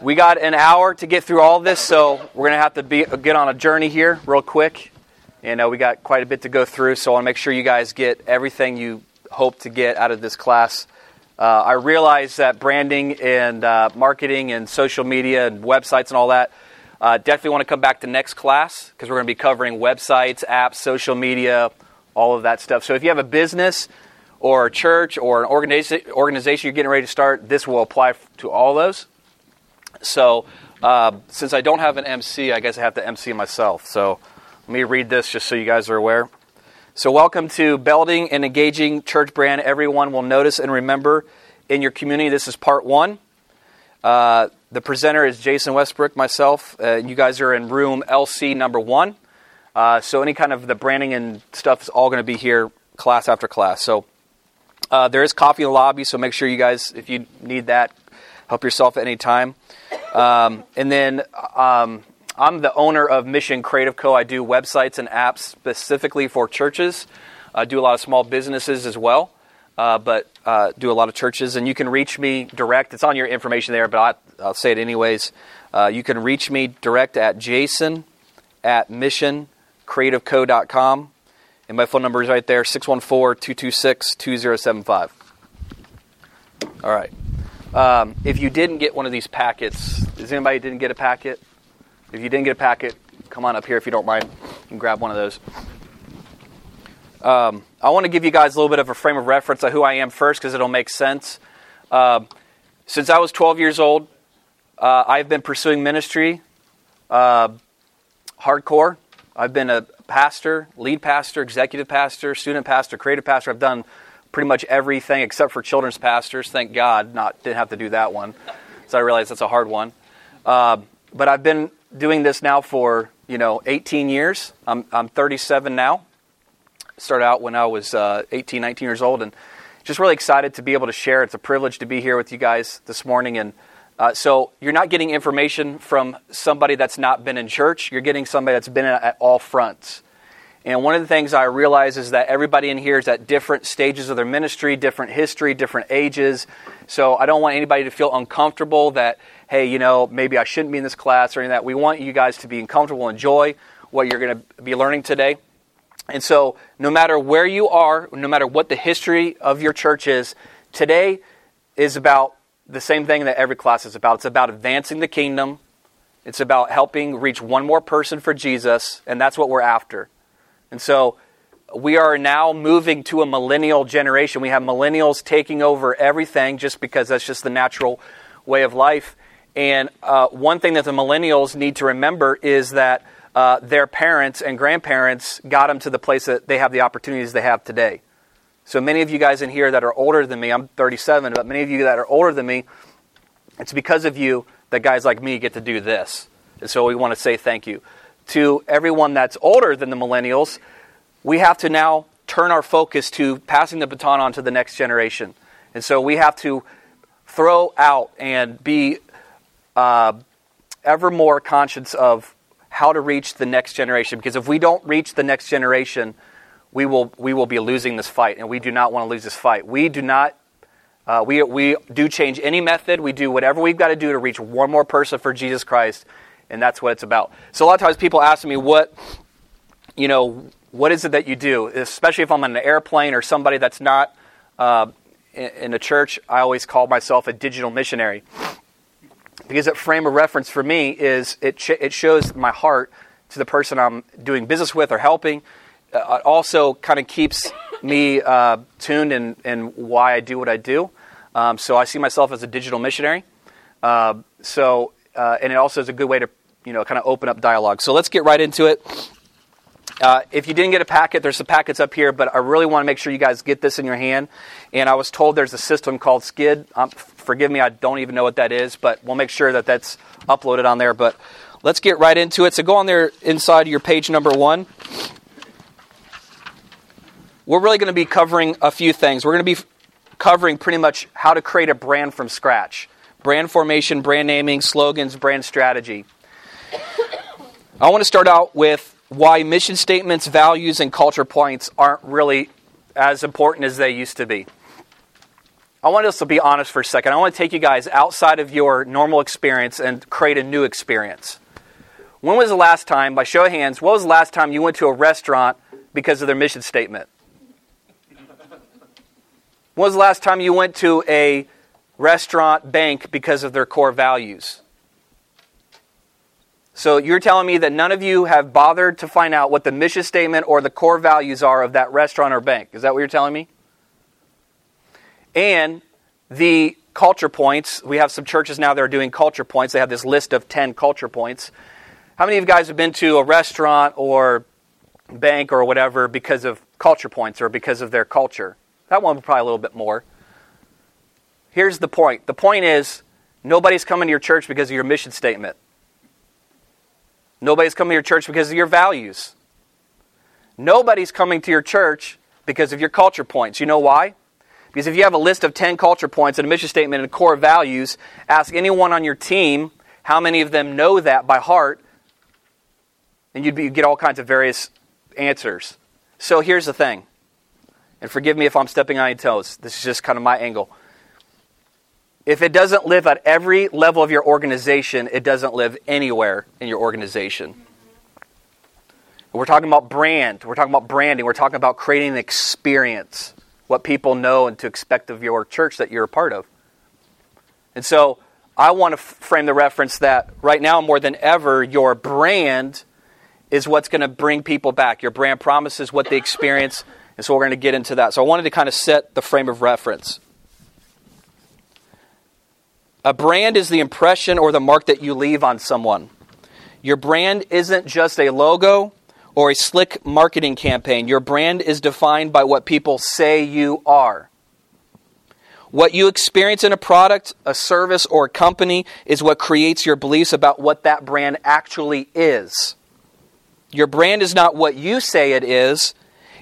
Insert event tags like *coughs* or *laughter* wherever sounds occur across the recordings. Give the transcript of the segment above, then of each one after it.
We got an hour to get through all this, so we're going to have to be, get on a journey here real quick. And uh, we got quite a bit to go through, so I want to make sure you guys get everything you hope to get out of this class. Uh, I realize that branding and uh, marketing and social media and websites and all that uh, definitely want to come back to next class because we're going to be covering websites, apps, social media, all of that stuff. So if you have a business or a church or an organiza- organization you're getting ready to start, this will apply to all those. So, uh, since I don't have an MC, I guess I have to MC myself. So, let me read this just so you guys are aware. So, welcome to Building and Engaging Church Brand. Everyone will notice and remember in your community. This is part one. Uh, the presenter is Jason Westbrook, myself. Uh, you guys are in room LC number one. Uh, so, any kind of the branding and stuff is all going to be here, class after class. So, uh, there is coffee in the lobby, so make sure you guys, if you need that, help yourself at any time. Um, and then um, I'm the owner of Mission Creative Co. I do websites and apps specifically for churches. I do a lot of small businesses as well, uh, but uh, do a lot of churches. And you can reach me direct. It's on your information there, but I, will say it anyways. Uh, you can reach me direct at jason at missioncreativeco.com. And my phone number is right there 614 226 2075. All right. Um, if you didn't get one of these packets, is anybody didn't get a packet? If you didn't get a packet, come on up here if you don't mind and grab one of those. Um, I want to give you guys a little bit of a frame of reference of who I am first because it'll make sense. Uh, since I was 12 years old, uh, I've been pursuing ministry uh, hardcore. I've been a pastor, lead pastor, executive pastor, student pastor, creative pastor. I've done pretty much everything except for children's pastors. Thank God, not didn't have to do that one. So I realize that's a hard one. Uh, but I've been doing this now for you know 18 years. I'm I'm 37 now. Started out when I was uh, 18, 19 years old, and just really excited to be able to share. It's a privilege to be here with you guys this morning, and uh, so you're not getting information from somebody that's not been in church. You're getting somebody that's been at all fronts. And one of the things I realize is that everybody in here is at different stages of their ministry, different history, different ages. So I don't want anybody to feel uncomfortable that, hey, you know, maybe I shouldn't be in this class or any of that. We want you guys to be comfortable, enjoy what you're going to be learning today. And so, no matter where you are, no matter what the history of your church is, today is about the same thing that every class is about. It's about advancing the kingdom, it's about helping reach one more person for Jesus, and that's what we're after. And so we are now moving to a millennial generation. We have millennials taking over everything just because that's just the natural way of life. And uh, one thing that the millennials need to remember is that uh, their parents and grandparents got them to the place that they have the opportunities they have today. So many of you guys in here that are older than me, I'm 37, but many of you that are older than me, it's because of you that guys like me get to do this. And so we want to say thank you to everyone that's older than the millennials, we have to now turn our focus to passing the baton on to the next generation. And so we have to throw out and be uh, ever more conscious of how to reach the next generation. Because if we don't reach the next generation, we will, we will be losing this fight, and we do not want to lose this fight. We do not. Uh, we, we do change any method. We do whatever we've got to do to reach one more person for Jesus Christ and that's what it's about. So a lot of times people ask me what, you know, what is it that you do? Especially if I'm on an airplane or somebody that's not uh, in a church, I always call myself a digital missionary because that frame of reference for me is it it shows my heart to the person I'm doing business with or helping. Uh, it also kind of keeps me uh, tuned in, in why I do what I do. Um, so I see myself as a digital missionary. Uh, so uh, and it also is a good way to you know kind of open up dialogue. So let's get right into it. Uh, if you didn't get a packet, there's some packets up here, but I really want to make sure you guys get this in your hand. And I was told there's a system called Skid. Um, forgive me, I don't even know what that is, but we'll make sure that that's uploaded on there. But let's get right into it. So go on there inside your page number one. We're really going to be covering a few things. We're going to be covering pretty much how to create a brand from scratch brand formation, brand naming, slogans, brand strategy. I want to start out with why mission statements, values, and culture points aren't really as important as they used to be. I want us to be honest for a second. I want to take you guys outside of your normal experience and create a new experience. When was the last time, by show of hands, what was the last time you went to a restaurant because of their mission statement? When was the last time you went to a restaurant bank because of their core values? So you're telling me that none of you have bothered to find out what the mission statement or the core values are of that restaurant or bank. Is that what you're telling me? And the culture points, we have some churches now that are doing culture points. They have this list of 10 culture points. How many of you guys have been to a restaurant or bank or whatever because of culture points or because of their culture? That one probably a little bit more. Here's the point the point is nobody's coming to your church because of your mission statement, nobody's coming to your church because of your values. Nobody's coming to your church because of your culture points. You know why? Because if you have a list of 10 culture points and a mission statement and core values, ask anyone on your team how many of them know that by heart, and you'd, be, you'd get all kinds of various answers. So here's the thing, and forgive me if I'm stepping on your toes. This is just kind of my angle. If it doesn't live at every level of your organization, it doesn't live anywhere in your organization. We're talking about brand. We're talking about branding. We're talking about creating an experience what people know and to expect of your church that you're a part of. And so I want to frame the reference that right now, more than ever, your brand is what's going to bring people back. Your brand promises what they experience. And so we're going to get into that. So I wanted to kind of set the frame of reference. A brand is the impression or the mark that you leave on someone. Your brand isn't just a logo, or a slick marketing campaign. Your brand is defined by what people say you are. What you experience in a product, a service, or a company is what creates your beliefs about what that brand actually is. Your brand is not what you say it is,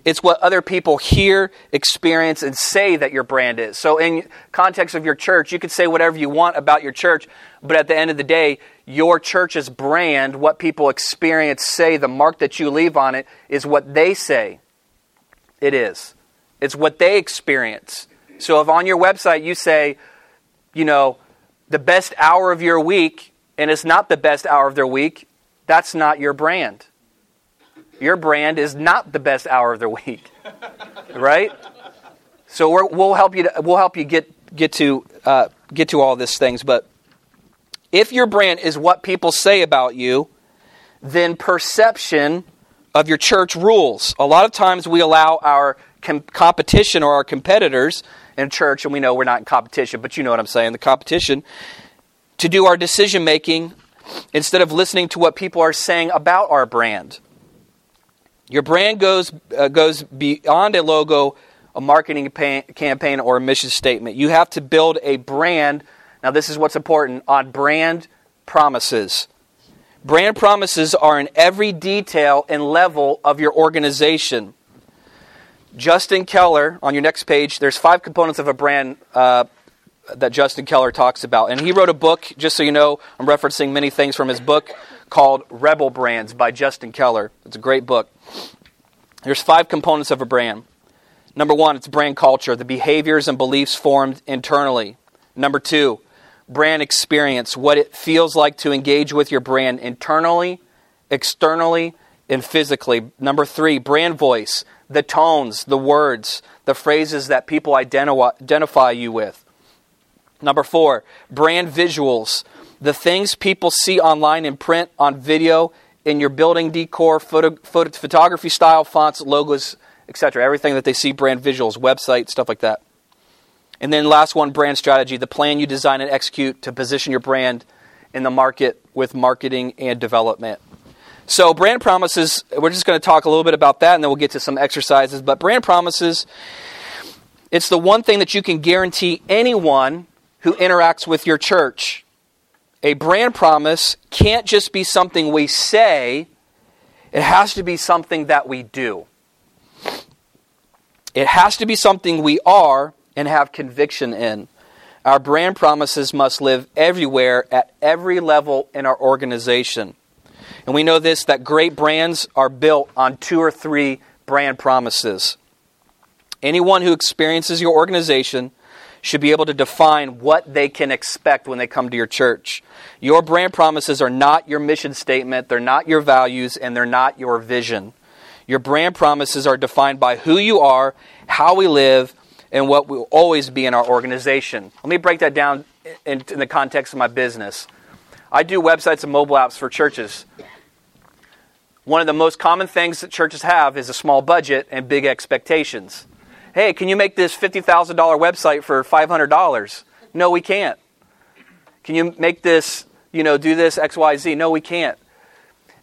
it's what other people hear, experience, and say that your brand is. So, in context of your church, you can say whatever you want about your church, but at the end of the day, your church's brand, what people experience, say, the mark that you leave on it, is what they say it is. It's what they experience. So, if on your website you say, you know, the best hour of your week, and it's not the best hour of their week, that's not your brand your brand is not the best hour of the week, right? So we will help you. To, we'll help you get get to uh, get to all these things. But if your brand is what people say about you, then perception of your church rules. A lot of times we allow our com- competition or our competitors in church, and we know we're not in competition, but you know what I'm saying, the competition, to do our decision making instead of listening to what people are saying about our brand. Your brand goes, uh, goes beyond a logo, a marketing campaign, or a mission statement. You have to build a brand. Now, this is what's important on brand promises. Brand promises are in every detail and level of your organization. Justin Keller, on your next page, there's five components of a brand uh, that Justin Keller talks about. And he wrote a book, just so you know, I'm referencing many things from his book called Rebel Brands by Justin Keller. It's a great book. There's five components of a brand. Number one, it's brand culture, the behaviors and beliefs formed internally. Number two, brand experience, what it feels like to engage with your brand internally, externally, and physically. Number three, brand voice, the tones, the words, the phrases that people identify you with. Number four, brand visuals, the things people see online in print, on video, in your building decor, photo, photo, photography style, fonts, logos, etc. Everything that they see, brand visuals, website, stuff like that. And then last one, brand strategy, the plan you design and execute to position your brand in the market with marketing and development. So, brand promises, we're just going to talk a little bit about that and then we'll get to some exercises. But brand promises, it's the one thing that you can guarantee anyone who interacts with your church a brand promise can't just be something we say, it has to be something that we do. It has to be something we are and have conviction in. Our brand promises must live everywhere at every level in our organization. And we know this that great brands are built on two or three brand promises. Anyone who experiences your organization should be able to define what they can expect when they come to your church. Your brand promises are not your mission statement, they're not your values, and they're not your vision. Your brand promises are defined by who you are, how we live, and what will always be in our organization. Let me break that down in, in the context of my business. I do websites and mobile apps for churches. One of the most common things that churches have is a small budget and big expectations. Hey, can you make this $50,000 website for $500? No, we can't. Can you make this, you know, do this XYZ? No, we can't.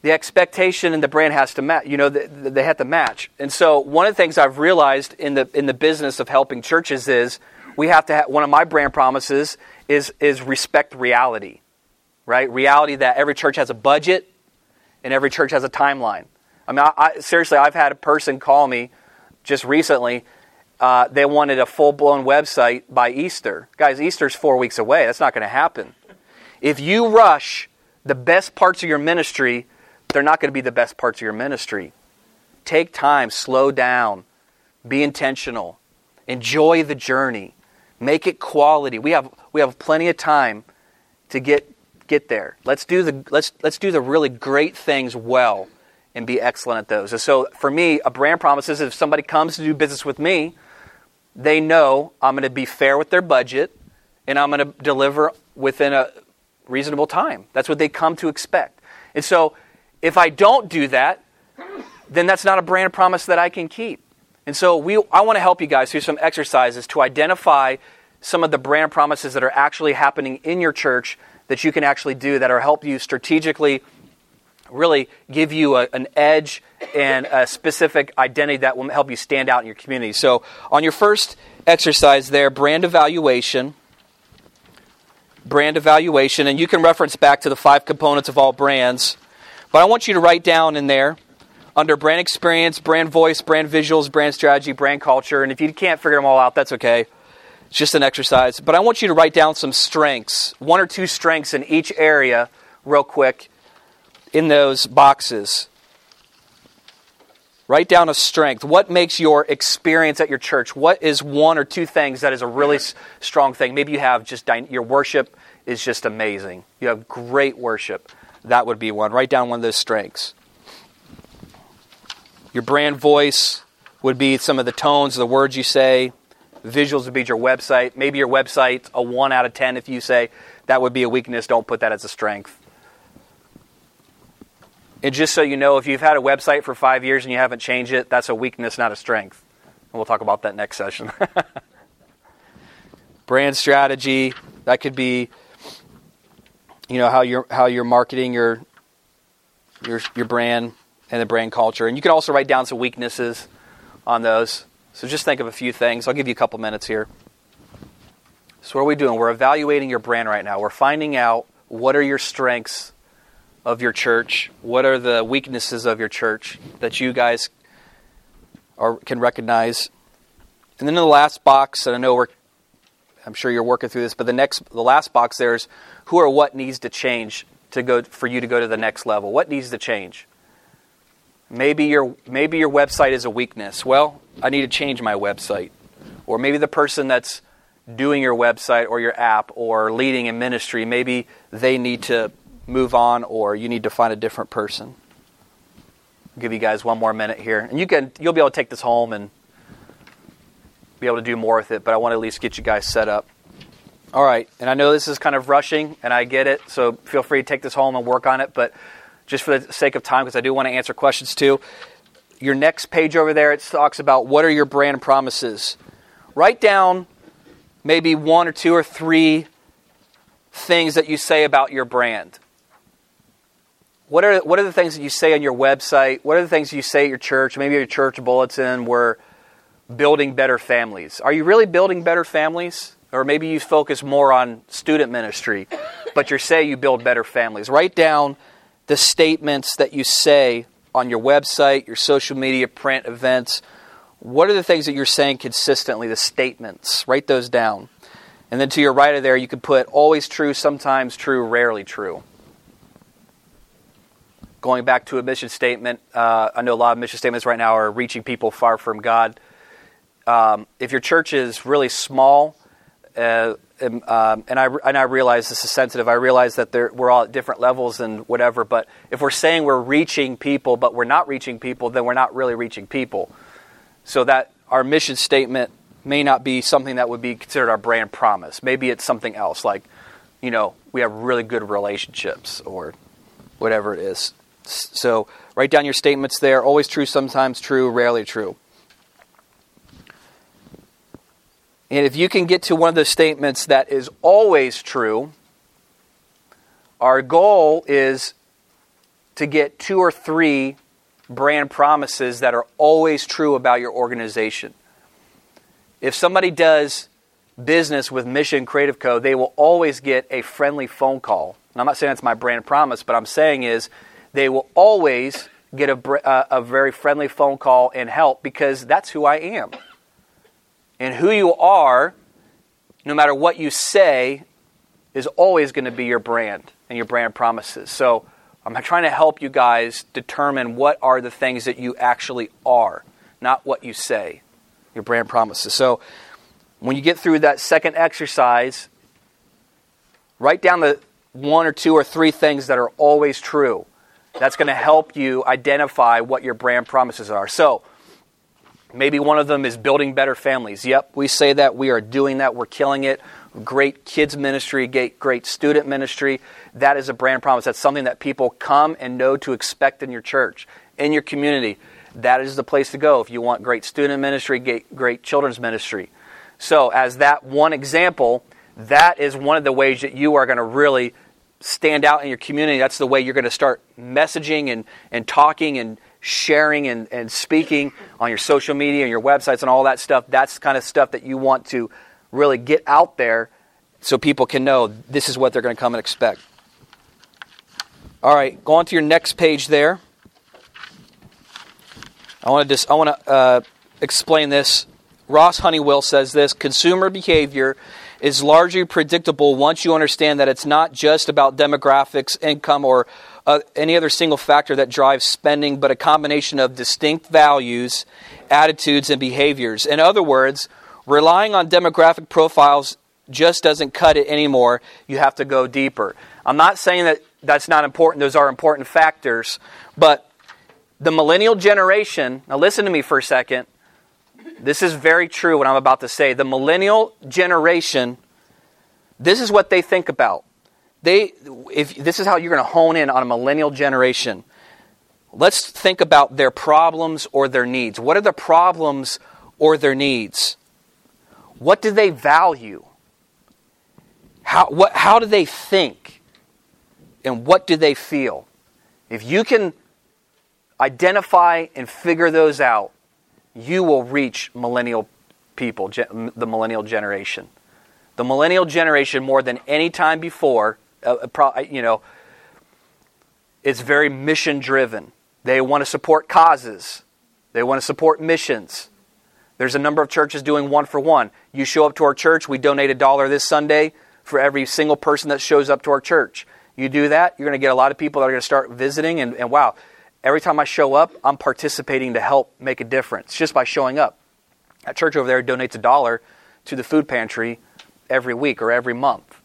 The expectation and the brand has to match, you know, they have to match. And so one of the things I've realized in the in the business of helping churches is we have to have one of my brand promises is is respect reality. Right? Reality that every church has a budget and every church has a timeline. I mean, I, I, seriously, I've had a person call me just recently. Uh, they wanted a full blown website by Easter. Guys, Easter's four weeks away. That's not going to happen. If you rush the best parts of your ministry, they're not going to be the best parts of your ministry. Take time, slow down, be intentional, enjoy the journey, make it quality. We have, we have plenty of time to get get there. Let's do the let's let's do the really great things well and be excellent at those. And so for me, a brand promise is if somebody comes to do business with me, they know I'm going to be fair with their budget and I'm going to deliver within a reasonable time. That's what they come to expect. And so if I don't do that, then that's not a brand promise that I can keep. And so we I want to help you guys through some exercises to identify some of the brand promises that are actually happening in your church that you can actually do that are help you strategically really give you a, an edge and a specific identity that will help you stand out in your community. So, on your first exercise there, brand evaluation, brand evaluation, and you can reference back to the five components of all brands. But I want you to write down in there under brand experience, brand voice, brand visuals, brand strategy, brand culture. And if you can't figure them all out, that's okay. It's just an exercise. But I want you to write down some strengths, one or two strengths in each area, real quick, in those boxes. Write down a strength. What makes your experience at your church? What is one or two things that is a really strong thing? Maybe you have just your worship is just amazing. You have great worship. That would be one. Write down one of those strengths. Your brand voice would be some of the tones, the words you say, Visuals would be your website. Maybe your website, a 1 out of 10 if you say that would be a weakness. Don't put that as a strength. And just so you know, if you've had a website for five years and you haven't changed it, that's a weakness, not a strength. And we'll talk about that next session. *laughs* Brand strategy, that could be you know how you're how you're marketing your your your brand and the brand culture. And you can also write down some weaknesses on those. So just think of a few things. I'll give you a couple minutes here. So, what are we doing? We're evaluating your brand right now. We're finding out what are your strengths of your church, what are the weaknesses of your church that you guys are, can recognize. And then in the last box, and I know we're, I'm sure you're working through this, but the next, the last box there is who or what needs to change to go for you to go to the next level. What needs to change? Maybe your, maybe your website is a weakness. Well, I need to change my website. Or maybe the person that's doing your website or your app or leading in ministry, maybe they need to move on or you need to find a different person. I'll give you guys one more minute here. And you can you'll be able to take this home and be able to do more with it, but I want to at least get you guys set up. All right, and I know this is kind of rushing, and I get it, so feel free to take this home and work on it. But just for the sake of time, because I do want to answer questions too. Your next page over there, it talks about what are your brand promises. Write down maybe one or two or three things that you say about your brand. What are, what are the things that you say on your website? What are the things you say at your church? Maybe your church bulletin. We're building better families. Are you really building better families? Or maybe you focus more on student ministry, but you say you build better families. Write down the statements that you say on your website, your social media, print, events. What are the things that you're saying consistently, the statements? Write those down. And then to your right of there, you could put always true, sometimes true, rarely true. Going back to a mission statement, uh, I know a lot of mission statements right now are reaching people far from God. Um, if your church is really small, uh, and, um, and, I, and I realize this is sensitive. I realize that we're all at different levels and whatever. But if we're saying we're reaching people, but we're not reaching people, then we're not really reaching people. So that our mission statement may not be something that would be considered our brand promise. Maybe it's something else, like, you know, we have really good relationships or whatever it is. So write down your statements there. Always true, sometimes true, rarely true. And if you can get to one of the statements that is always true, our goal is to get two or three brand promises that are always true about your organization. If somebody does business with Mission Creative Co., they will always get a friendly phone call. And I'm not saying that's my brand promise, but I'm saying is they will always get a, a, uh, a very friendly phone call and help because that's who I am. And who you are, no matter what you say, is always going to be your brand and your brand promises. So I'm trying to help you guys determine what are the things that you actually are, not what you say, your brand promises. So when you get through that second exercise, write down the one or two or three things that are always true. That's going to help you identify what your brand promises are. So, Maybe one of them is building better families. Yep, we say that. We are doing that. We're killing it. Great kids ministry, great, student ministry. That is a brand promise. That's something that people come and know to expect in your church, in your community. That is the place to go if you want great student ministry, great children's ministry. So, as that one example, that is one of the ways that you are going to really stand out in your community. That's the way you're going to start messaging and, and talking and sharing and, and speaking on your social media and your websites and all that stuff, that's kind of stuff that you want to really get out there so people can know this is what they're going to come and expect. All right, go on to your next page there. I want to just I want to uh, explain this. Ross Honeywill says this: consumer behavior is largely predictable once you understand that it's not just about demographics, income, or uh, any other single factor that drives spending, but a combination of distinct values, attitudes, and behaviors. In other words, relying on demographic profiles just doesn't cut it anymore. You have to go deeper. I'm not saying that that's not important, those are important factors, but the millennial generation, now listen to me for a second. This is very true what I'm about to say. The millennial generation, this is what they think about. They if this is how you're going to hone in on a millennial generation. Let's think about their problems or their needs. What are the problems or their needs? What do they value? How, what, how do they think? And what do they feel? If you can identify and figure those out you will reach millennial people the millennial generation the millennial generation more than any time before uh, you know, it's very mission driven. They want to support causes. They want to support missions. There's a number of churches doing one for one. You show up to our church, we donate a dollar this Sunday for every single person that shows up to our church. You do that, you're going to get a lot of people that are going to start visiting, and, and wow, every time I show up, I'm participating to help make a difference just by showing up. That church over there donates a dollar to the food pantry every week or every month.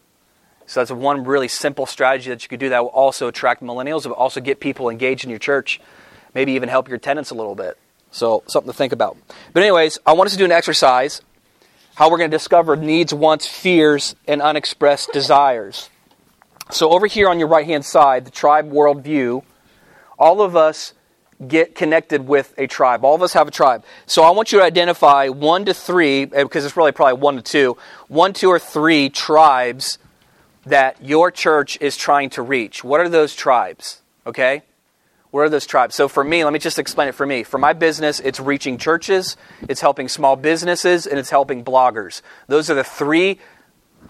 So that's one really simple strategy that you could do that will also attract millennials, but also get people engaged in your church, maybe even help your tenants a little bit. So something to think about. But anyways, I want us to do an exercise how we're going to discover needs, wants, fears, and unexpressed desires. So over here on your right hand side, the tribe worldview, all of us get connected with a tribe. All of us have a tribe. So I want you to identify one to three, eh, because it's really probably one to two, one, two, or three tribes that your church is trying to reach. What are those tribes? Okay? What are those tribes? So for me, let me just explain it for me. For my business, it's reaching churches, it's helping small businesses, and it's helping bloggers. Those are the three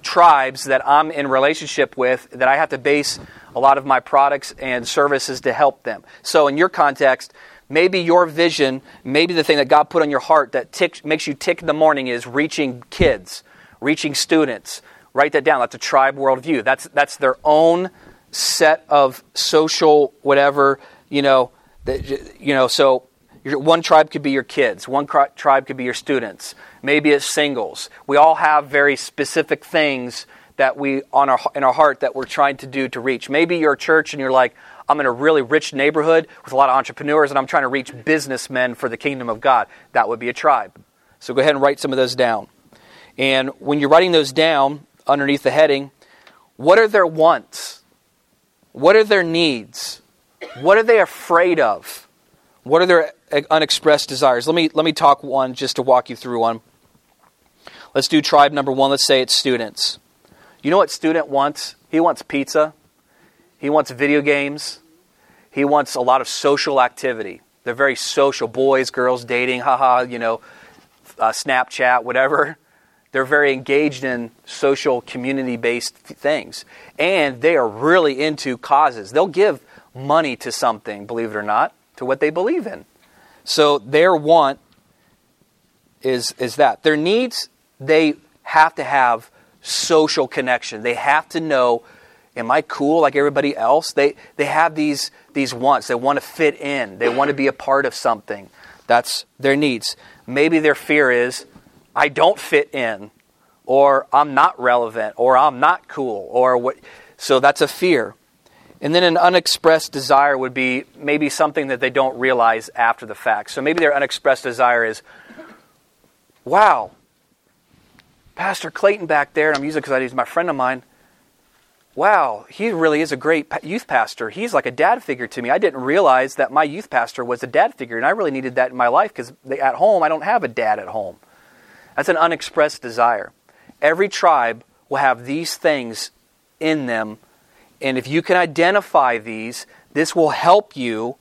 tribes that I'm in relationship with that I have to base a lot of my products and services to help them. So in your context, maybe your vision, maybe the thing that God put on your heart that tick, makes you tick in the morning is reaching kids, reaching students, Write that down. That's a tribe worldview. That's, that's their own set of social whatever, you know, that, you know, so your, one tribe could be your kids, one cri- tribe could be your students, Maybe it's singles. We all have very specific things that we on our in our heart that we're trying to do to reach. Maybe you're a church and you're like, I'm in a really rich neighborhood with a lot of entrepreneurs and I'm trying to reach businessmen for the kingdom of God. That would be a tribe. So go ahead and write some of those down. And when you're writing those down underneath the heading, what are their wants? What are their needs? What are they afraid of? What are their uh, unexpressed desires? Let me let me talk one just to walk you through one. Let's do tribe number 1. Let's say it's students. You know what student wants? He wants pizza. He wants video games. He wants a lot of social activity. They're very social. Boys, girls, dating, haha, you know, uh, Snapchat, whatever. They're very engaged in social, community based things. And they are really into causes. They'll give money to something, believe it or not, to what they believe in. So their want is, is that. Their needs, they have to have social connection. They have to know, am I cool like everybody else? They, they have these, these wants. They want to fit in, they want to be a part of something. That's their needs. Maybe their fear is, I don't fit in, or I'm not relevant, or I'm not cool, or what. So that's a fear. And then an unexpressed desire would be maybe something that they don't realize after the fact. So maybe their unexpressed desire is, wow, Pastor Clayton back there, and I'm using because he's my friend of mine. Wow, he really is a great youth pastor. He's like a dad figure to me. I didn't realize that my youth pastor was a dad figure, and I really needed that in my life because at home I don't have a dad at home. That's an unexpressed desire. Every tribe will have these things in them, and if you can identify these, this will help you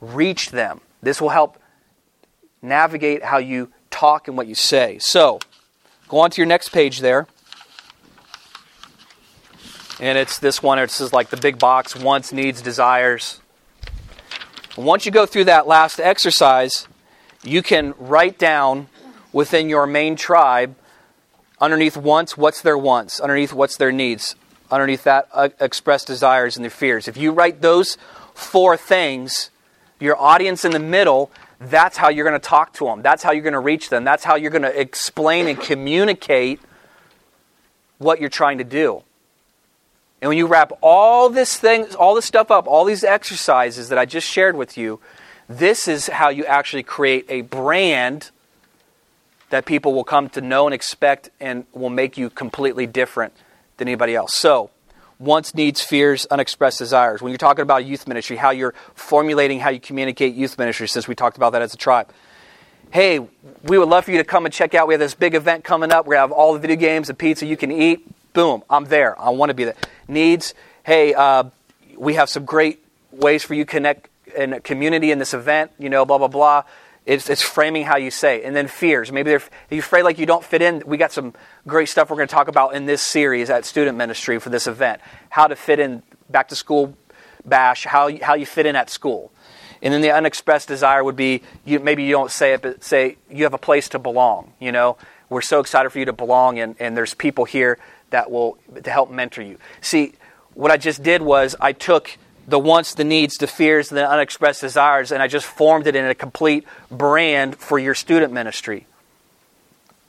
reach them. This will help navigate how you talk and what you say. So, Go on to your next page there. And it's this one. It says like the big box wants, needs, desires. And once you go through that last exercise, you can write down within your main tribe underneath wants, what's their wants, underneath what's their needs, underneath that uh, express desires and their fears. If you write those four things, your audience in the middle that's how you're going to talk to them. That's how you're going to reach them. That's how you're going to explain and communicate what you're trying to do. And when you wrap all this thing, all this stuff up, all these exercises that I just shared with you, this is how you actually create a brand that people will come to know and expect and will make you completely different than anybody else. So, wants, needs, fears, unexpressed desires. When you're talking about youth ministry, how you're formulating how you communicate youth ministry, since we talked about that as a tribe. Hey, we would love for you to come and check out. We have this big event coming up. To have all the video games, the pizza you can eat. Boom, I'm there. I want to be there. Needs, hey, uh, we have some great ways for you to connect in a community in this event, you know, blah, blah, blah. It's, it's framing how you say. And then fears. Maybe they're you're afraid like you don't fit in. We got some great stuff we're going to talk about in this series at Student Ministry for this event. How to fit in back to school bash, how you, how you fit in at school. And then the unexpressed desire would be you, maybe you don't say it, but say you have a place to belong. You know, we're so excited for you to belong, and, and there's people here that will to help mentor you. See, what I just did was I took the wants, the needs, the fears, the unexpressed desires, and I just formed it in a complete brand for your student ministry.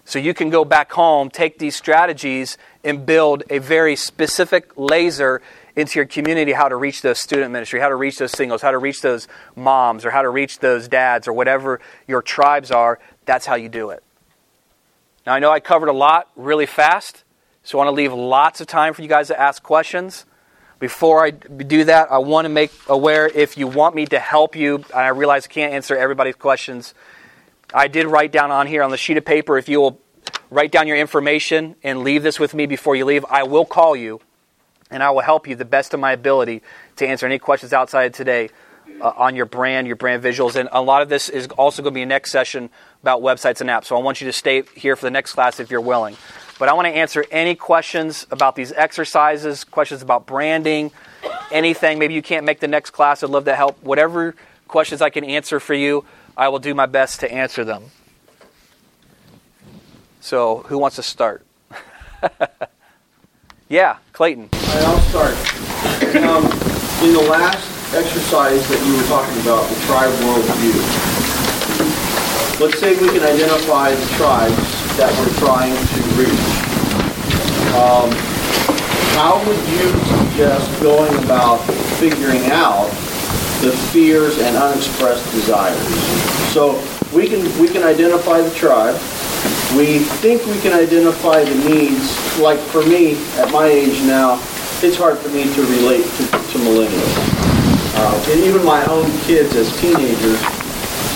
So you can go back home, take these strategies, and build a very specific laser into your community how to reach those student ministry, how to reach those singles, how to reach those moms, or how to reach those dads, or whatever your tribes are. That's how you do it. Now, I know I covered a lot really fast, so I want to leave lots of time for you guys to ask questions. Before I do that, I want to make aware if you want me to help you, I realize I can't answer everybody's questions. I did write down on here on the sheet of paper if you will write down your information and leave this with me before you leave, I will call you and I will help you the best of my ability to answer any questions outside today uh, on your brand, your brand visuals. And a lot of this is also going to be a next session about websites and apps. So I want you to stay here for the next class if you're willing. But I want to answer any questions about these exercises, questions about branding, anything. Maybe you can't make the next class. I'd love to help. Whatever questions I can answer for you, I will do my best to answer them. So, who wants to start? *laughs* yeah, Clayton. I'll start. Um, in the last exercise that you were talking about, the tribe world view, let's say we can identify the tribes that we're trying to reach. Um, how would you suggest going about figuring out the fears and unexpressed desires? So we can we can identify the tribe. We think we can identify the needs. Like for me, at my age now, it's hard for me to relate to, to millennials. Uh, and even my own kids as teenagers,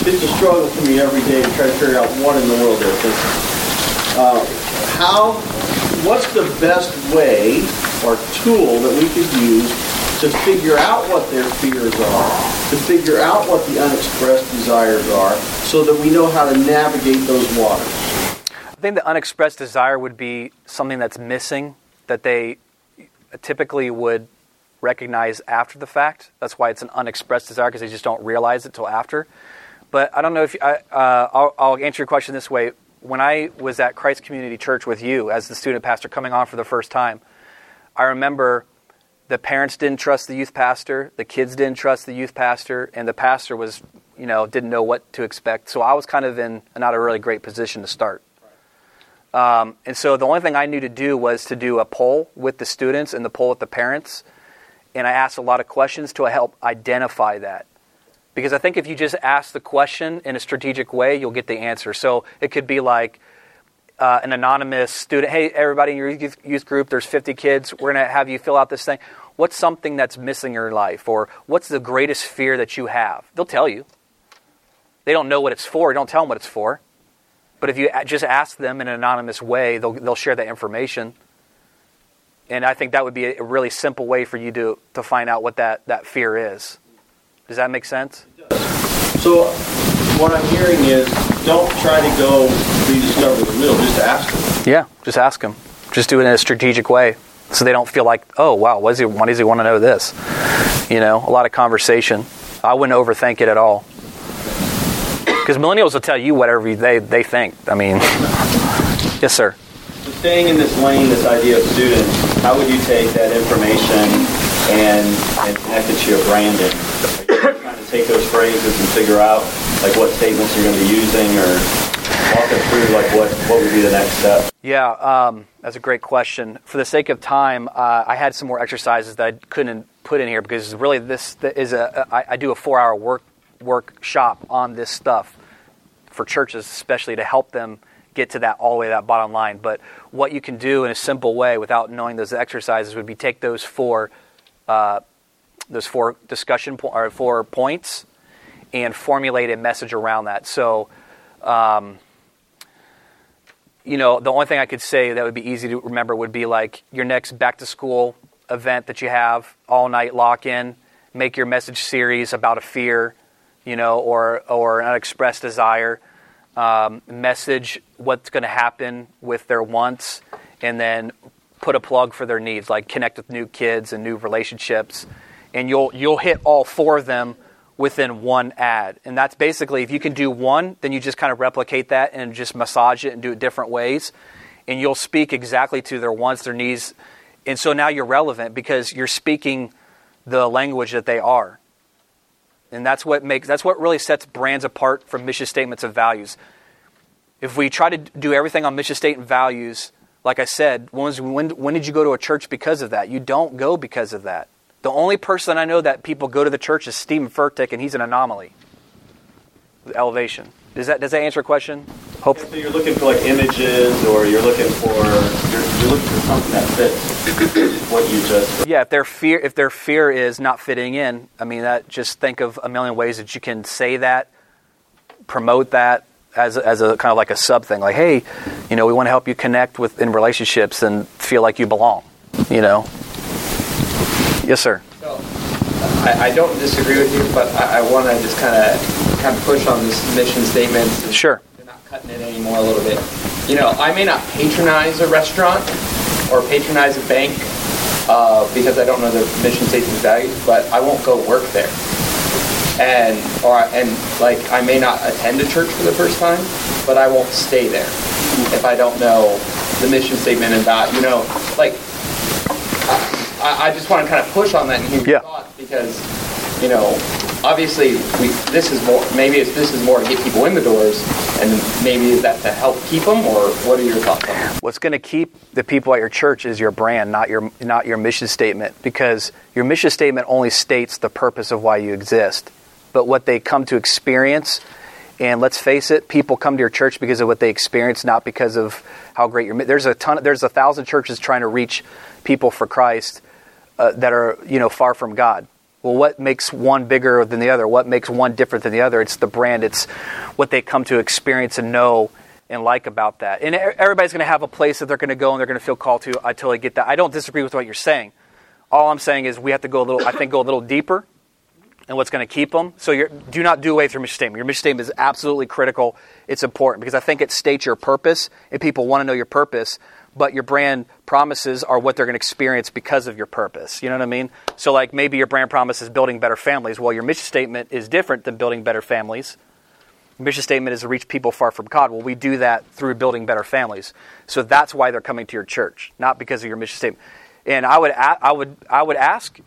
it's a struggle for me every day to try to figure out what in the world they're thinking. Uh, how, what's the best way or tool that we could use to figure out what their fears are, to figure out what the unexpressed desires are, so that we know how to navigate those waters? I think the unexpressed desire would be something that's missing that they typically would recognize after the fact. That's why it's an unexpressed desire because they just don't realize it till after. But I don't know if you, I, uh, I'll, I'll answer your question this way. When I was at Christ Community Church with you as the student pastor coming on for the first time, I remember the parents didn't trust the youth pastor, the kids didn't trust the youth pastor, and the pastor was, you know, didn't know what to expect. So I was kind of in not a really great position to start. Um, and so the only thing I knew to do was to do a poll with the students and the poll with the parents. And I asked a lot of questions to help identify that. Because I think if you just ask the question in a strategic way, you'll get the answer. So it could be like uh, an anonymous student hey, everybody in your youth, group, there's 50 kids, we're going to have you fill out this thing. What's something that's missing in your life? Or what's the greatest fear that you have? They'll tell you. They don't know what it's for, don't tell them what it's for. But if you just ask them in an anonymous way, they'll, they'll share that information. And I think that would be a really simple way for you to, to find out what that, that fear is. Does that make sense? So, what I'm hearing is don't try to go rediscover the wheel, just ask them. Yeah, just ask them. Just do it in a strategic way so they don't feel like, oh, wow, what does he, why does he want to know this? You know, a lot of conversation. I wouldn't overthink it at all. Because millennials will tell you whatever they, they think. I mean, *laughs* yes, sir. So staying in this lane, this idea of students, how would you take that information and, and connect it to your branding? Trying to take those phrases and figure out like what statements you're going to be using or walk us through like what, what would be the next step? Yeah, um, that's a great question. For the sake of time, uh, I had some more exercises that I couldn't put in here because really this is a I, I do a four hour work workshop on this stuff for churches, especially to help them get to that all the way to that bottom line. But what you can do in a simple way without knowing those exercises would be take those four uh, those four discussion po- or four points and formulate a message around that. So. Um, you know, the only thing I could say that would be easy to remember would be like your next back to school event that you have, all night lock in, make your message series about a fear, you know, or or an unexpressed desire. Um, message what's going to happen with their wants, and then put a plug for their needs, like connect with new kids and new relationships, and you'll you'll hit all four of them within one ad. And that's basically if you can do one, then you just kind of replicate that and just massage it and do it different ways, and you'll speak exactly to their wants, their needs, and so now you're relevant because you're speaking the language that they are. And that's what makes that's what really sets brands apart from mission statements of values. If we try to do everything on mission statement values, like I said, when, was, when, when did you go to a church because of that? You don't go because of that. The only person I know that people go to the church is Steven Furtick, and he's an anomaly. Elevation. Does that does that answer a question? Hope. So you're looking for like images, or you're looking for you're, you're looking for something that fits what you just. Yeah, if their fear if their fear is not fitting in, I mean that just think of a million ways that you can say that, promote that as a, as a kind of like a sub thing, like hey, you know, we want to help you connect with in relationships and feel like you belong. You know. Yes, sir. So, I, I don't disagree with you, but I, I want to just kind of kind of push on this mission statement. Sure. They're not cutting it anymore a little bit. You know, I may not patronize a restaurant or patronize a bank uh, because I don't know their mission statement values, but I won't go work there. And or and like I may not attend a church for the first time, but I won't stay there if I don't know the mission statement and that. You know, like I, I just want to kind of push on that and hear your Yeah. thoughts because you know obviously, we, this is more. Maybe it's, this is more to get people in the doors, and maybe is that to help keep them, or what are your thoughts on that? What's going to keep the people at your church is your brand, not your not your mission statement, because your mission statement only states the purpose of why you exist. But what they come to experience, and let's face it, people come to your church because of what they experience, not because of how great your. There's a ton. There's a thousand churches trying to reach people for Christ uh, that are you know far from God. Well, what makes one bigger than the other? What makes one different than the other? It's the brand. It's what they come to experience and know and like about that. And everybody's going to have a place that they're going to go and they're going to feel called to. I totally get that. I don't disagree with what you're saying. All I'm saying is we have to go a little. I think go a little deeper and what's going to keep them. So do not do away with your mission statement. Your mission statement is absolutely critical. It's important because I think it states your purpose, and people want to know your purpose but your brand promises are what they're going to experience because of your purpose. You know what I mean? So, like maybe your brand promise is building better families. Well, your mission statement is different than building better families. Mission statement is to reach people far from God. Well, we do that through building better families. So that's why they're coming to your church, not because of your mission statement. And I would, I would, I would ask,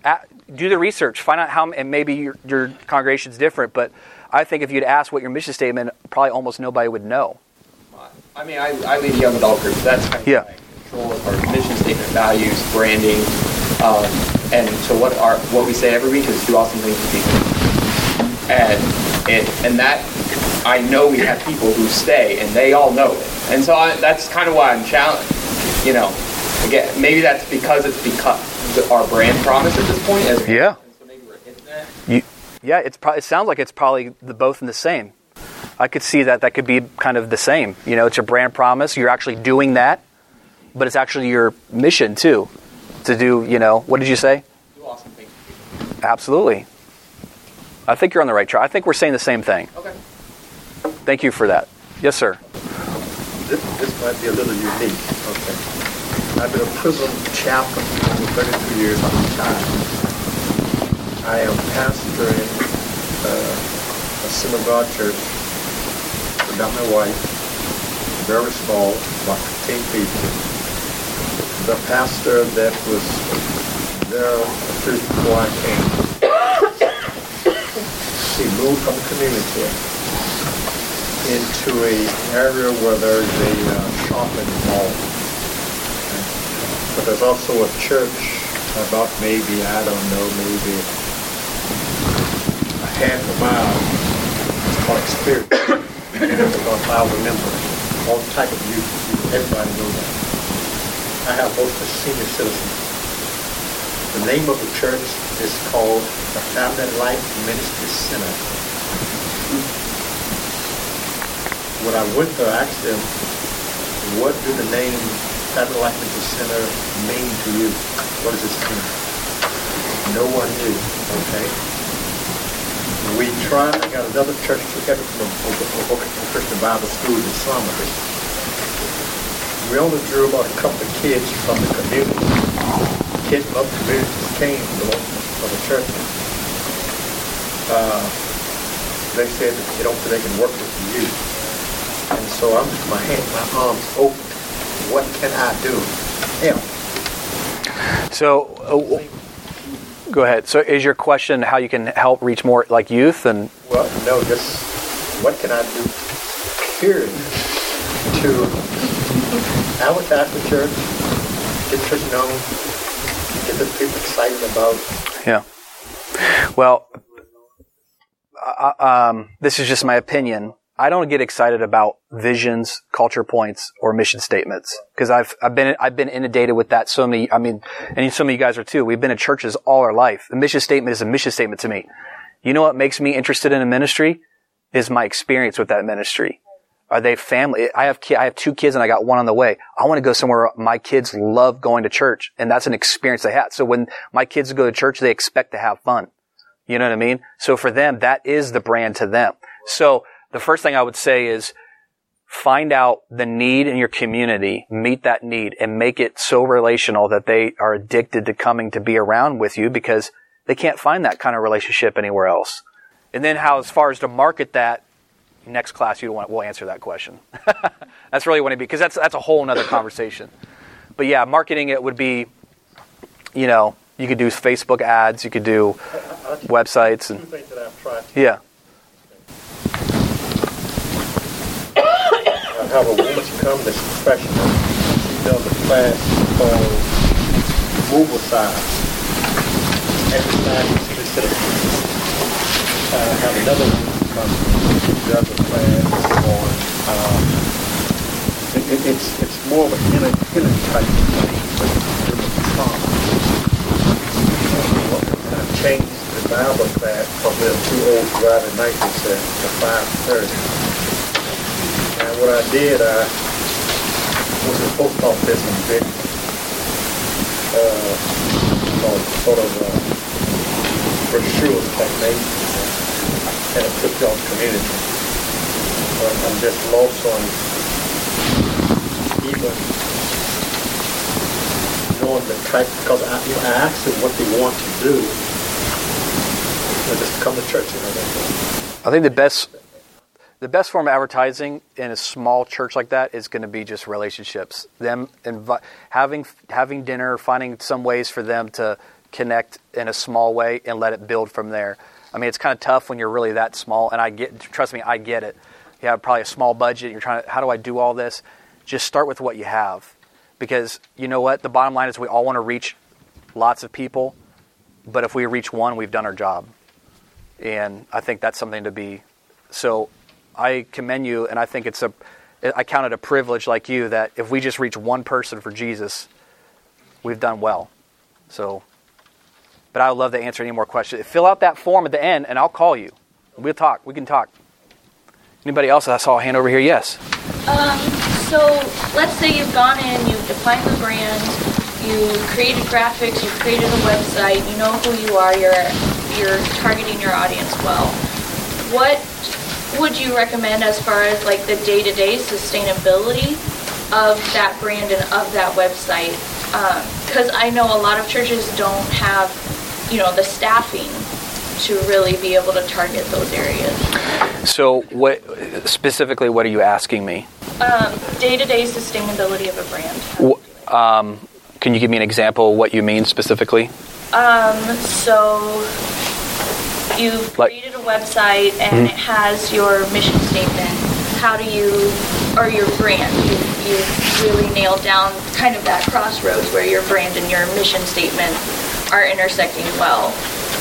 do the research, find out how, and maybe your, your congregation's different, but I think if you'd ask what your mission statement, probably almost nobody would know. I mean, I, I lead a young adult group. That's kind of yeah. control of our mission statement, values, branding, um, and so what are what we say every week is do awesome things for people. And it, and that I know we have people who stay and they all know it. And so I, that's kind of why I'm challenged. You know, again, maybe that's because it's because our brand promise at this point. As yeah. So maybe we're hitting that. You, yeah, it's it sounds like it's probably the both in the same. I could see that that could be kind of the same. You know, it's a brand promise. You're actually doing that, but it's actually your mission too, to do. You know, what did you say? Do awesome things. Absolutely. I think you're on the right track. I think we're saying the same thing. Okay. Thank you for that. Yes, sir. This, this might be a little unique. Okay. I've been a prison chaplain for 32 years on time. I am pastoring uh, a synagogue church got my wife, very small, about 15 people. The pastor that was there before I came, he moved from the community into a area where there's a uh, shopping mall. But there's also a church about maybe, I don't know, maybe a half a mile. It's called Spirit because I remember all type of youth, everybody knows that. I have both the senior citizens. The name of the church is called the Family Life Ministry Center. When I went there, I asked them, what do the name Family Life Ministry Center mean to you? What does this mean? No one knew, okay? We tried, I got another church together from a Christian Bible school in Somerville. We only drew about a couple of kids from the community. Kids from other communities came for the church. Uh, they said they don't think they can work with you. And so I'm just, my hand, my arms open. What can I do? Help. So, uh, Go ahead. So, is your question how you can help reach more like youth and? Well, no, just what can I do? Period. To advertise the church, get church known, get the people excited about. Yeah. Well, uh, um, this is just my opinion. I don't get excited about visions, culture points, or mission statements because I've I've been I've been inundated with that so many. I mean, and some of you guys are too. We've been in churches all our life. The mission statement is a mission statement to me. You know what makes me interested in a ministry is my experience with that ministry. Are they family? I have I have two kids and I got one on the way. I want to go somewhere my kids love going to church, and that's an experience they had. So when my kids go to church, they expect to have fun. You know what I mean? So for them, that is the brand to them. So the first thing I would say is find out the need in your community, meet that need, and make it so relational that they are addicted to coming to be around with you because they can't find that kind of relationship anywhere else. And then how, as far as to market that, next class you want, we'll answer that question. *laughs* that's really what it be because that's that's a whole other conversation. But yeah, marketing it would be, you know, you could do Facebook ads, you could do websites, and I've to. Yeah. I have a to come professional. She does a class called Mobile Size. Exercise and citizen. Uh, I have another woman who comes, she does a class on, um, it, it, it's, it's more of an inner, inner type of thing, but in the trauma. And I've changed the Bible class from the two old drive at night, they said, to five thirty. And what I did, I to the post office and uh, sort of, uh, brochure thing, and it took y'all community. But I'm just lost on even knowing the type, because I, you know, I them what they want to do. They just come to church, know, that's I think the best the best form of advertising in a small church like that is going to be just relationships. Them having having dinner, finding some ways for them to connect in a small way and let it build from there. I mean, it's kind of tough when you're really that small, and I get trust me, I get it. You have probably a small budget. And you're trying to how do I do all this? Just start with what you have, because you know what the bottom line is we all want to reach lots of people, but if we reach one, we've done our job, and I think that's something to be so I commend you, and I think it's a, I count it a privilege like you that if we just reach one person for Jesus, we've done well. So, but I would love to answer any more questions. Fill out that form at the end, and I'll call you. We'll talk. We can talk. Anybody else? I saw a hand over here. Yes. Um, so let's say you've gone in, you've defined the brand, you created graphics, you've created a website, you know who you are, you're you're targeting your audience well. What would you recommend as far as like the day-to-day sustainability of that brand and of that website? Because I know a lot of churches don't have, you know, the staffing to really be able to target those areas. So, what specifically? What are you asking me? Um, day-to-day sustainability of a brand. Um, can you give me an example of what you mean specifically? Um, so you've Like- created a website and it has your mission statement. How do you, or your brand, you, you really nailed down kind of that crossroads where your brand and your mission statement are intersecting well.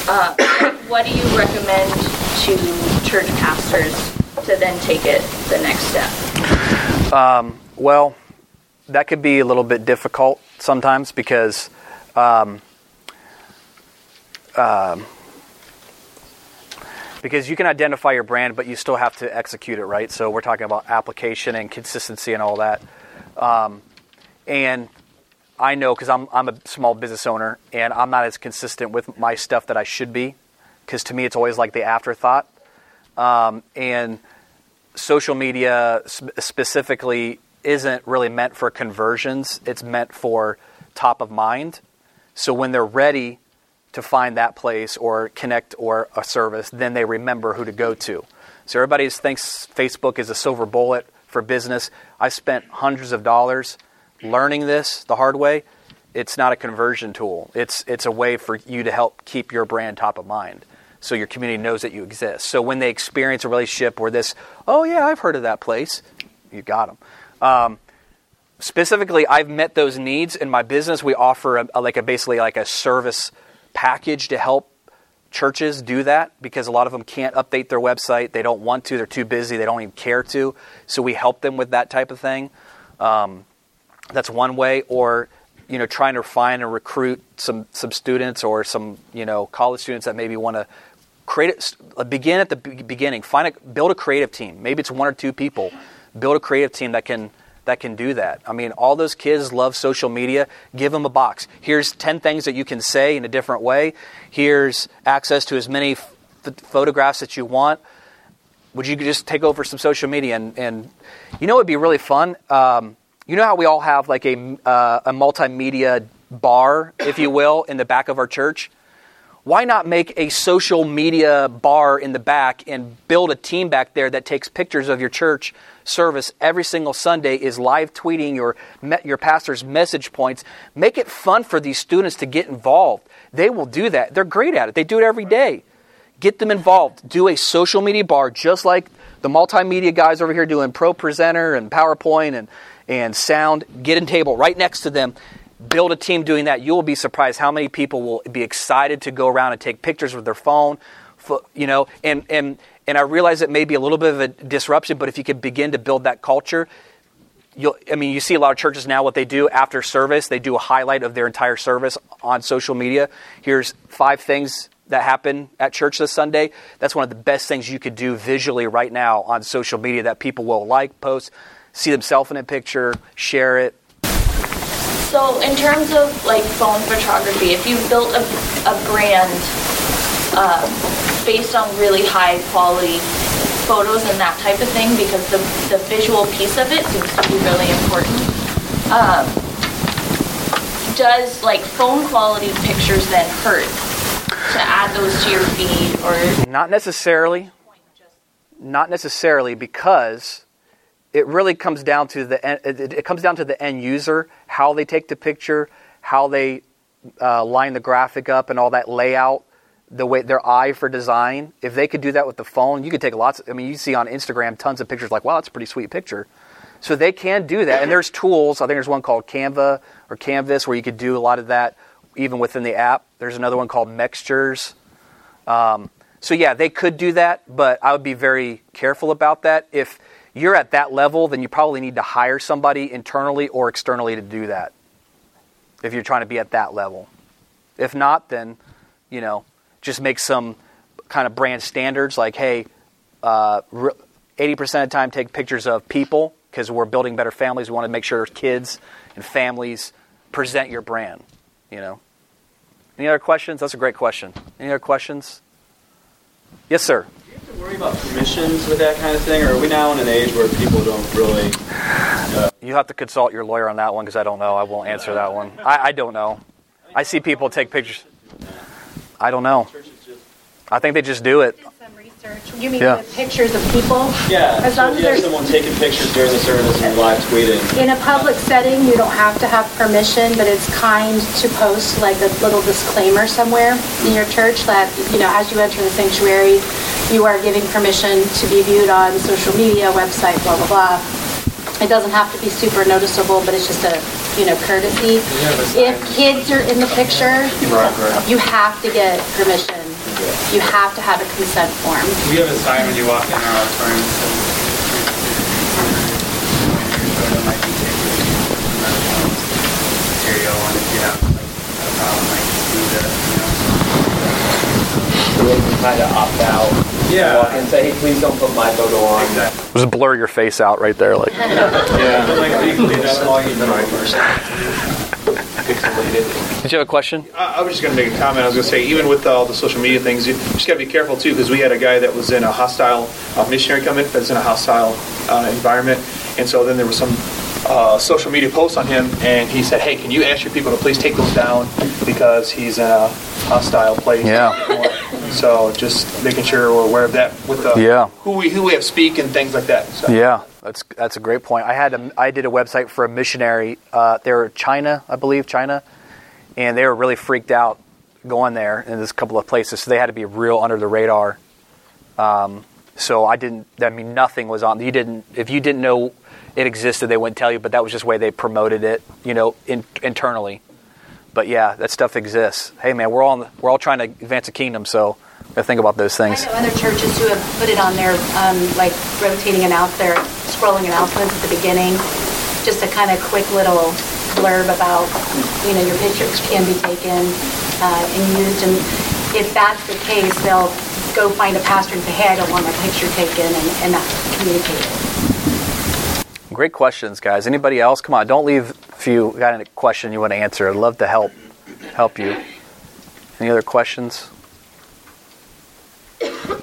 Uh, *coughs* what do you recommend to church pastors to then take it the next step? Well, that could be a little bit difficult sometimes because um, um, because you can identify your brand, but you still have to execute it right. So we're talking about application and consistency and all that. Um, and I know because I'm I'm a small business owner and I'm not as consistent with my stuff that I should be. Because to me, it's always like the afterthought. Um, and social media sp- specifically isn't really meant for conversions. It's meant for top of mind. So when they're ready to find that place or connect or a service, then they remember who to go to. So everybody thinks Facebook is a silver bullet for business. I spent hundreds of dollars learning this the hard way. It's not a conversion tool. It's it's a way for you to help keep your brand top of mind. So your community knows that you exist. So when they experience a relationship where this, oh yeah, I've heard of that place, you got them. Um, specifically, I've met those needs in my business. We offer a, a- like a basically like a service package to help churches do that because a lot of them can't update their website. They don't want to. They're too busy. They don't even care to. So we help them with that type of thing. Um, that's one way. Or you know, trying to find and recruit some some students or some you know college students that maybe want to create it, begin at the beginning. Find a build a creative team. Maybe it's one or two people. Build a creative team that can that can do that. I mean, all those kids love social media. Give them a box. Here's 10 things that you can say in a different way. Here's access to as many f- photographs that you want. Would you just take over some social media and, and you know it'd be really fun. Um, you know how we all have like a uh, a multimedia bar, if you will, in the back of our church. Why not make a social media bar in the back and build a team back there that takes pictures of your church service every single Sunday, is live tweeting your your pastor's message points. Make it fun for these students to get involved. They will do that. They're great at it. They do it every day. Get them involved. Do a social media bar just like the multimedia guys over here doing ProPresenter and PowerPoint and, and sound. Get a table right next to them. Build a team doing that. You will be surprised how many people will be excited to go around and take pictures with their phone. You know, and and and I realize it may be a little bit of a disruption, but if you could begin to build that culture, you'll, I mean, you see a lot of churches now what they do after service, they do a highlight of their entire service on social media. Here's five things that happen at church this Sunday. That's one of the best things you could do visually right now on social media that people will like, post, see themselves in a picture, share it. So, in terms of like phone photography, if you built a, a brand um, based on really high quality photos and that type of thing because the, the visual piece of it seems to be really important. Um, does like phone quality pictures then hurt to add those to your feed or not necessarily not necessarily because it really comes down to the it comes down to the end user how they take the picture how they uh, line the graphic up and all that layout the way their eye for design. If they could do that with the phone, you could take lots. Of, I mean, you see on Instagram tons of pictures like, wow, that's a pretty sweet picture. So they can do that, and there's tools. I think there's one called Canva or Canvas where you could do a lot of that even within the app. There's another one called Mextures. Um, so yeah, they could do that, but I would be very careful about that. If you're at that level, then you probably need to hire somebody internally or externally to do that. If you're trying to be at that level, if not, then you know just make some kind of brand standards like, hey, uh, 80% of the time take pictures of people because we're building better families. We want to make sure kids and families present your brand, you know. Any other questions? That's a great question. Any other questions? Yes, sir. Do you have to worry about permissions with that kind of thing, or are we now in an age where people don't really? Uh... You have to consult your lawyer on that one because I don't know. I won't answer that one. I, I don't know. I see people take pictures. I don't know. I think they just do it. Some research. You mean yeah. pictures of people? Yeah. As long so as you have someone taking pictures during the service and live tweeting. In a public setting, you don't have to have permission, but it's kind to post like a little disclaimer somewhere in your church that you know as you enter the sanctuary, you are giving permission to be viewed on social media, website, blah blah blah. It doesn't have to be super noticeable, but it's just a you know, courtesy. If kids are in the picture, right, right. you have to get permission. You have to have a consent form. We have a sign when you walk in our auditorium that says, material, and if you have like a problem, like do the, you know. So they can kind of opt out. Yeah. Walk in and say, hey, please don't put my photo on. Exactly. Just blur your face out right there, like. yeah. like legally, that's all you know. *laughs* Did you have a question? I, was just going to make a comment. I was going to say, even with all the social media things, you just got to be careful too, because we had a guy that was in a hostile uh, missionary come in that's in a hostile uh, environment, and so then there was some uh, social media posts on him, and he said, "Hey, can you ask your people to please take those down because he's in a hostile place." Yeah. So just making sure we're aware of that with the, yeah. who we who we have speak and things like that. So. Yeah, that's that's a great point. I had a, I did a website for a missionary. Uh, they were China, I believe, China, and they were really freaked out going there in this couple of places. So they had to be real under the radar. Um, so I didn't. I mean, nothing was on. You didn't. If you didn't know it existed, they wouldn't tell you. But that was just the way they promoted it. You know, in, internally but yeah, that stuff exists. Hey, man, we're all we're all trying to advance the kingdom, so I think about those things. I know other churches who have put it on their um, like rotating and out there, scrolling announcements at the beginning, just a kind of quick little blurb about you know your pictures can be taken uh, and used, and if that's the case, they'll go find a pastor and say, hey, I don't want my picture taken, and, and not communicate it. Great questions, guys. Anybody else? Come on, don't leave if you got a question you want to answer, I'd love to help help you. Any other questions?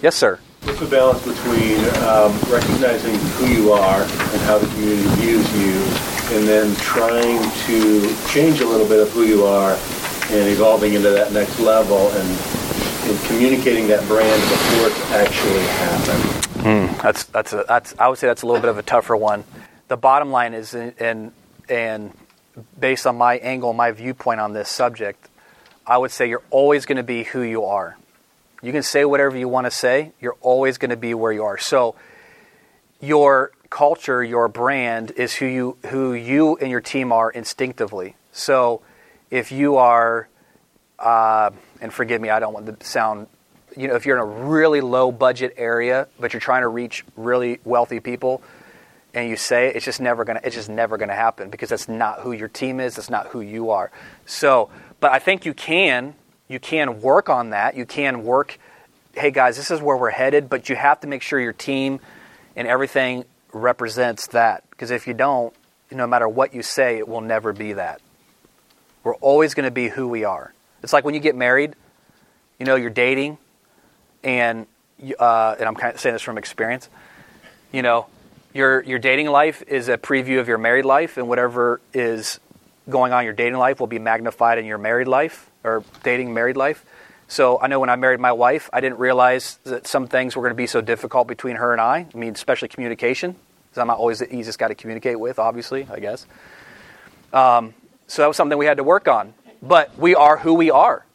Yes, sir. What's the balance between um, recognizing who you are and how the community views you, and then trying to change a little bit of who you are and evolving into that next level and, and communicating that brand before it actually happens? Mm, that's that's a, that's I would say that's a little bit of a tougher one. The bottom line is, and and based on my angle, my viewpoint on this subject, I would say you're always going to be who you are. You can say whatever you want to say. You're always going to be where you are. So your culture, your brand is who you who you and your team are instinctively. So if you are, uh, and forgive me, I don't want to sound, you know, if you're in a really low budget area, but you're trying to reach really wealthy people, and you say it, it's just never gonna it's just never gonna happen because that's not who your team is. That's not who you are. So, but I think you can you can work on that. You can work. Hey guys, this is where we're headed, but you have to make sure your team and everything represents that. Because if you don't, no matter what you say, it will never be that. We're always going to be who we are. It's like when you get married, you know, you're dating, and uh, and I'm kind of saying this from experience. You know, your your dating life is a preview of your married life, and whatever is going on in your dating life will be magnified in your married life or dating married life. So I know when I married my wife, I didn't realize that some things were going to be so difficult between her and I. I mean, especially communication, because I'm not always the easiest guy to communicate with, obviously, I guess. Um, so that was something we had to work on. But we are who we are.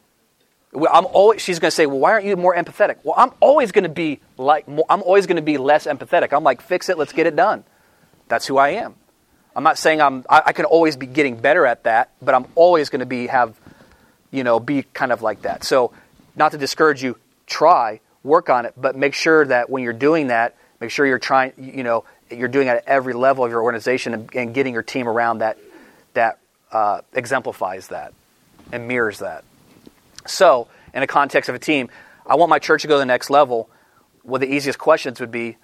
I'm always. She's going to say, "Well, why aren't you more empathetic?" Well, I'm always going to be like. I'm always going to be less empathetic. I'm like, fix it. Let's get it done. That's who I am. I'm not saying I'm. I, I can always be getting better at that, but I'm always going to be have, you know, be kind of like that. So, not to discourage you, try work on it, but make sure that when you're doing that, make sure you're trying. You know, you're doing it at every level of your organization and, and getting your team around that that uh, exemplifies that and mirrors that. So, in a context of a team, I want my church to go to the next level. Well, the easiest questions would be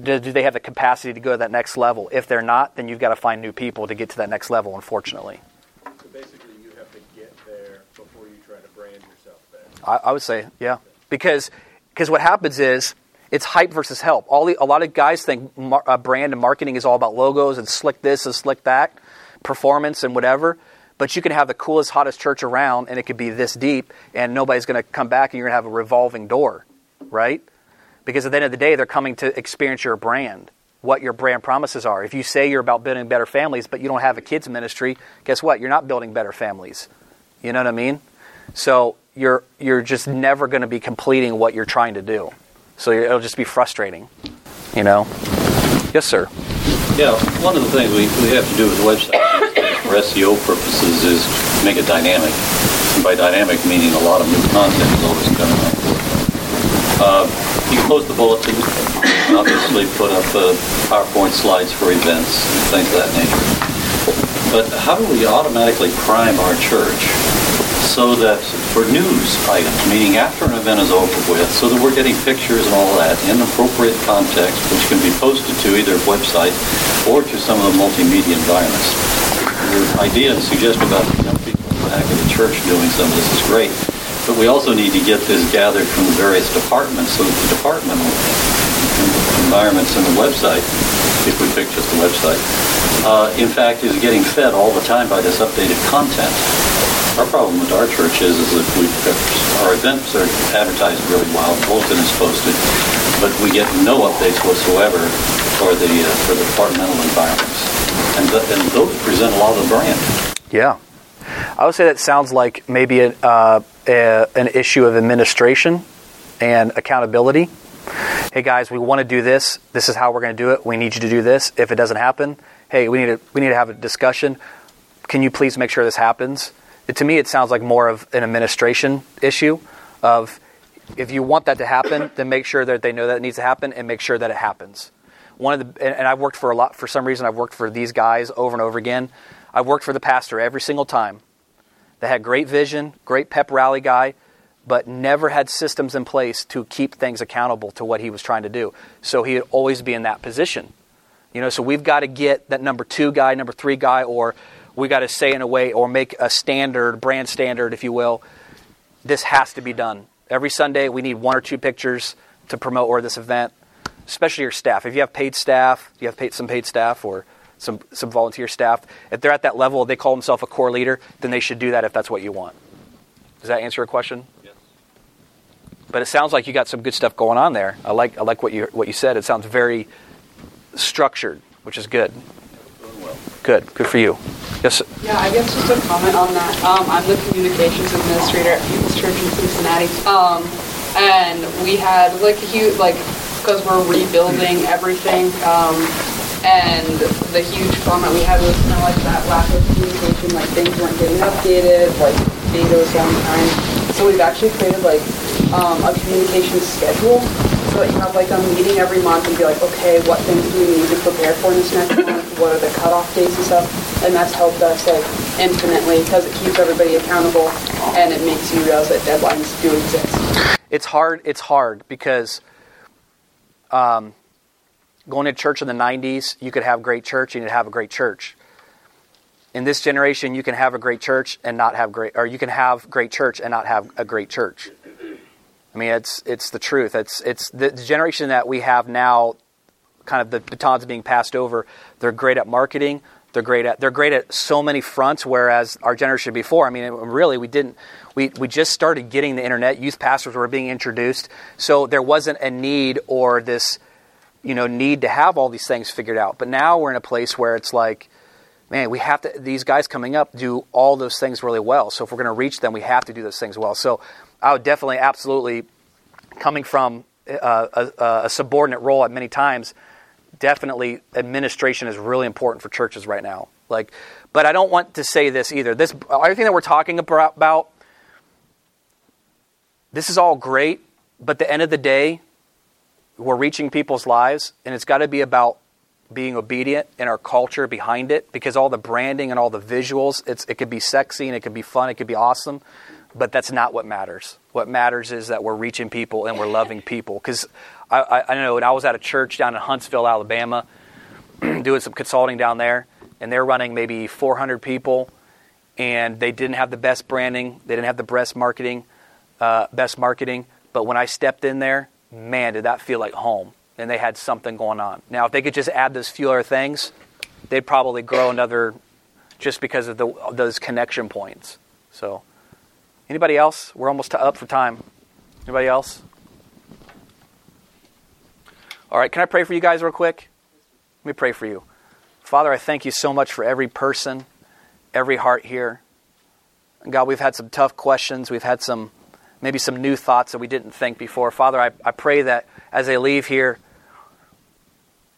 do, do, they have the capacity to go to that next level? If they're not, then you've got to find new people to get to that next level, unfortunately. So basically, you have to get there before you try to brand yourself there. I, I would say, yeah. Because because what happens is it's hype versus help. All the, a lot of guys think mar, uh, brand and marketing is all about logos and slick this and slick that, performance and whatever but you can have the coolest, hottest church around, and it could be this deep, and nobody's going to come back, and you're going to have a revolving door, right? Because at the end of the day, they're coming to experience your brand, what your brand promises are. If you say you're about building better families, but you don't have a kids ministry, guess what? You're not building better families. You know what I mean? So you're you're just never going to be completing what you're trying to do. So it'll just be frustrating. You know? Yes, sir. Yeah, one of the things we, we have to do with the website *coughs* for SEO purposes is make it dynamic. And by dynamic, meaning a lot of new content is always coming up. Uh, you post the bulletin, obviously put up uh, PowerPoint slides for events and things of that nature. But how do we automatically prime our church so that for news items, meaning after an event is over with, so that we're getting pictures and all that in appropriate context, which can be posted to either website or to some of the multimedia environments your idea and suggestion about young people in the back of the church doing some of this is great. But we also need to get this gathered from the various departments so that the departmental environments in the website, if we pick just the website, uh, in fact is getting fed all the time by this updated content. Our problem with our church is, is that we our events are advertised really well, bulletin is posted, but we get no updates whatsoever for the uh, for the departmental environments and, and those present a lot of the brand. Yeah. I would say that sounds like maybe uh, a, an issue of administration and accountability. Hey guys, we want to do this. This is how we're going to do it. We need you to do this. If it doesn't happen, hey, we need to we need to have a discussion. Can you please make sure this happens? It, to me, it sounds like more of an administration issue. Of if you want that to happen, then make sure that they know that it needs to happen and make sure that it happens one of the and I've worked for a lot for some reason I've worked for these guys over and over again. I've worked for the pastor every single time. They had great vision, great pep rally guy, but never had systems in place to keep things accountable to what he was trying to do. So he'd always be in that position. You know, so we've got to get that number two guy, number three guy, or we got to say in a way or make a standard, brand standard, if you will. This has to be done. Every Sunday, we need one or two pictures to promote or this event especially your staff. If you have paid staff, you have paid, some paid staff or some, some volunteer staff, if they're at that level, they call themselves a core leader, then they should do that if that's what you want. Does that answer your question? Yes. But it sounds like you got some good stuff going on there. I like, I like what, you, what you said. It sounds very structured, which is good. Good. Good for you. Yes. Sir. Yeah, I guess just a comment on that. Um, I'm the communications administrator at People's Church in Cincinnati. Um, and we had like a huge like because we're rebuilding everything. Um, and the huge problem that we had was kind of like that lack of communication, like things weren't getting updated, like data was down time. So we've actually created like um, a communication schedule so that you have like a meeting every month and be like, okay, what things do we need to prepare for in this next month? What are the cutoff dates and stuff? And that's helped us like infinitely because it keeps everybody accountable and it makes you realize that deadlines do exist. It's hard. It's hard because um, going to church in the 90s, you could have great church and you'd have a great church. In this generation, you can have a great church and not have great, or you can have great church and not have a great church. I mean, it's it's the truth. It's it's the generation that we have now. Kind of the batons being passed over. They're great at marketing. They're great at they're great at so many fronts. Whereas our generation before, I mean, really, we didn't. We we just started getting the internet. Youth pastors were being introduced, so there wasn't a need or this, you know, need to have all these things figured out. But now we're in a place where it's like, man, we have to. These guys coming up do all those things really well. So if we're going to reach them, we have to do those things well. So I would definitely, absolutely, coming from uh, a, a, subordinate role at many times, definitely administration is really important for churches right now. Like, but I don't want to say this either. This everything that we're talking about, this is all great, but the end of the day, we're reaching people's lives, and it's got to be about being obedient in our culture behind it because all the branding and all the visuals, it's, it could be sexy and it could be fun, it could be awesome, but that's not what matters. What matters is that we're reaching people and we're loving people. Because I, I, I, know when I was at a church down in Huntsville, Alabama, *clears throat* doing some consulting down there, and they're running maybe 400 people, and they didn't have the best branding, they didn't have the best marketing, uh, best marketing. But when I stepped in there, man, did that feel like home. And they had something going on. Now, if they could just add those few other things, they'd probably grow another just because of the, those connection points. So. Anybody else? We're almost up for time. Anybody else? All right, can I pray for you guys real quick? Let me pray for you. Father, I thank you so much for every person, every heart here. God, we've had some tough questions. We've had some, maybe some new thoughts that we didn't think before. Father, I, I pray that as they leave here,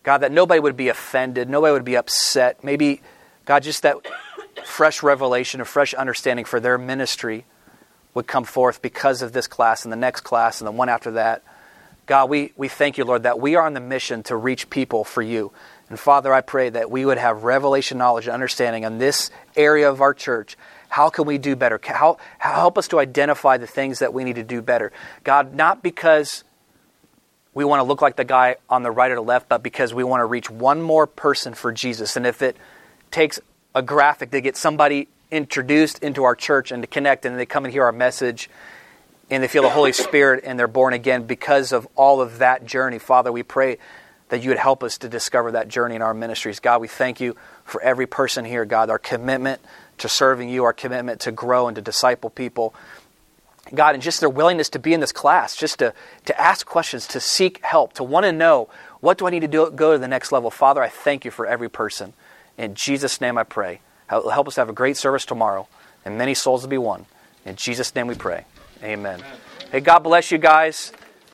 God, that nobody would be offended, nobody would be upset. Maybe, God, just that fresh revelation, a fresh understanding for their ministry would come forth because of this class and the next class and the one after that. God, we, we thank you, Lord, that we are on the mission to reach people for you. And Father, I pray that we would have revelation knowledge and understanding in this area of our church. How can we do better? How, help us to identify the things that we need to do better. God, not because we want to look like the guy on the right or the left, but because we want to reach one more person for Jesus. And if it takes a graphic to get somebody introduced into our church and to connect, and they come and hear our message, and they feel the Holy Spirit, and they're born again because of all of that journey. Father, we pray that you would help us to discover that journey in our ministries. God, we thank you for every person here, God, our commitment to serving you, our commitment to grow and to disciple people. God, and just their willingness to be in this class, just to, to ask questions, to seek help, to want to know what do I need to do go to the next level. Father, I thank you for every person. In Jesus' name I pray. Help us to have a great service tomorrow and many souls to be won. In Jesus' name we pray. Amen. Hey, God bless you guys.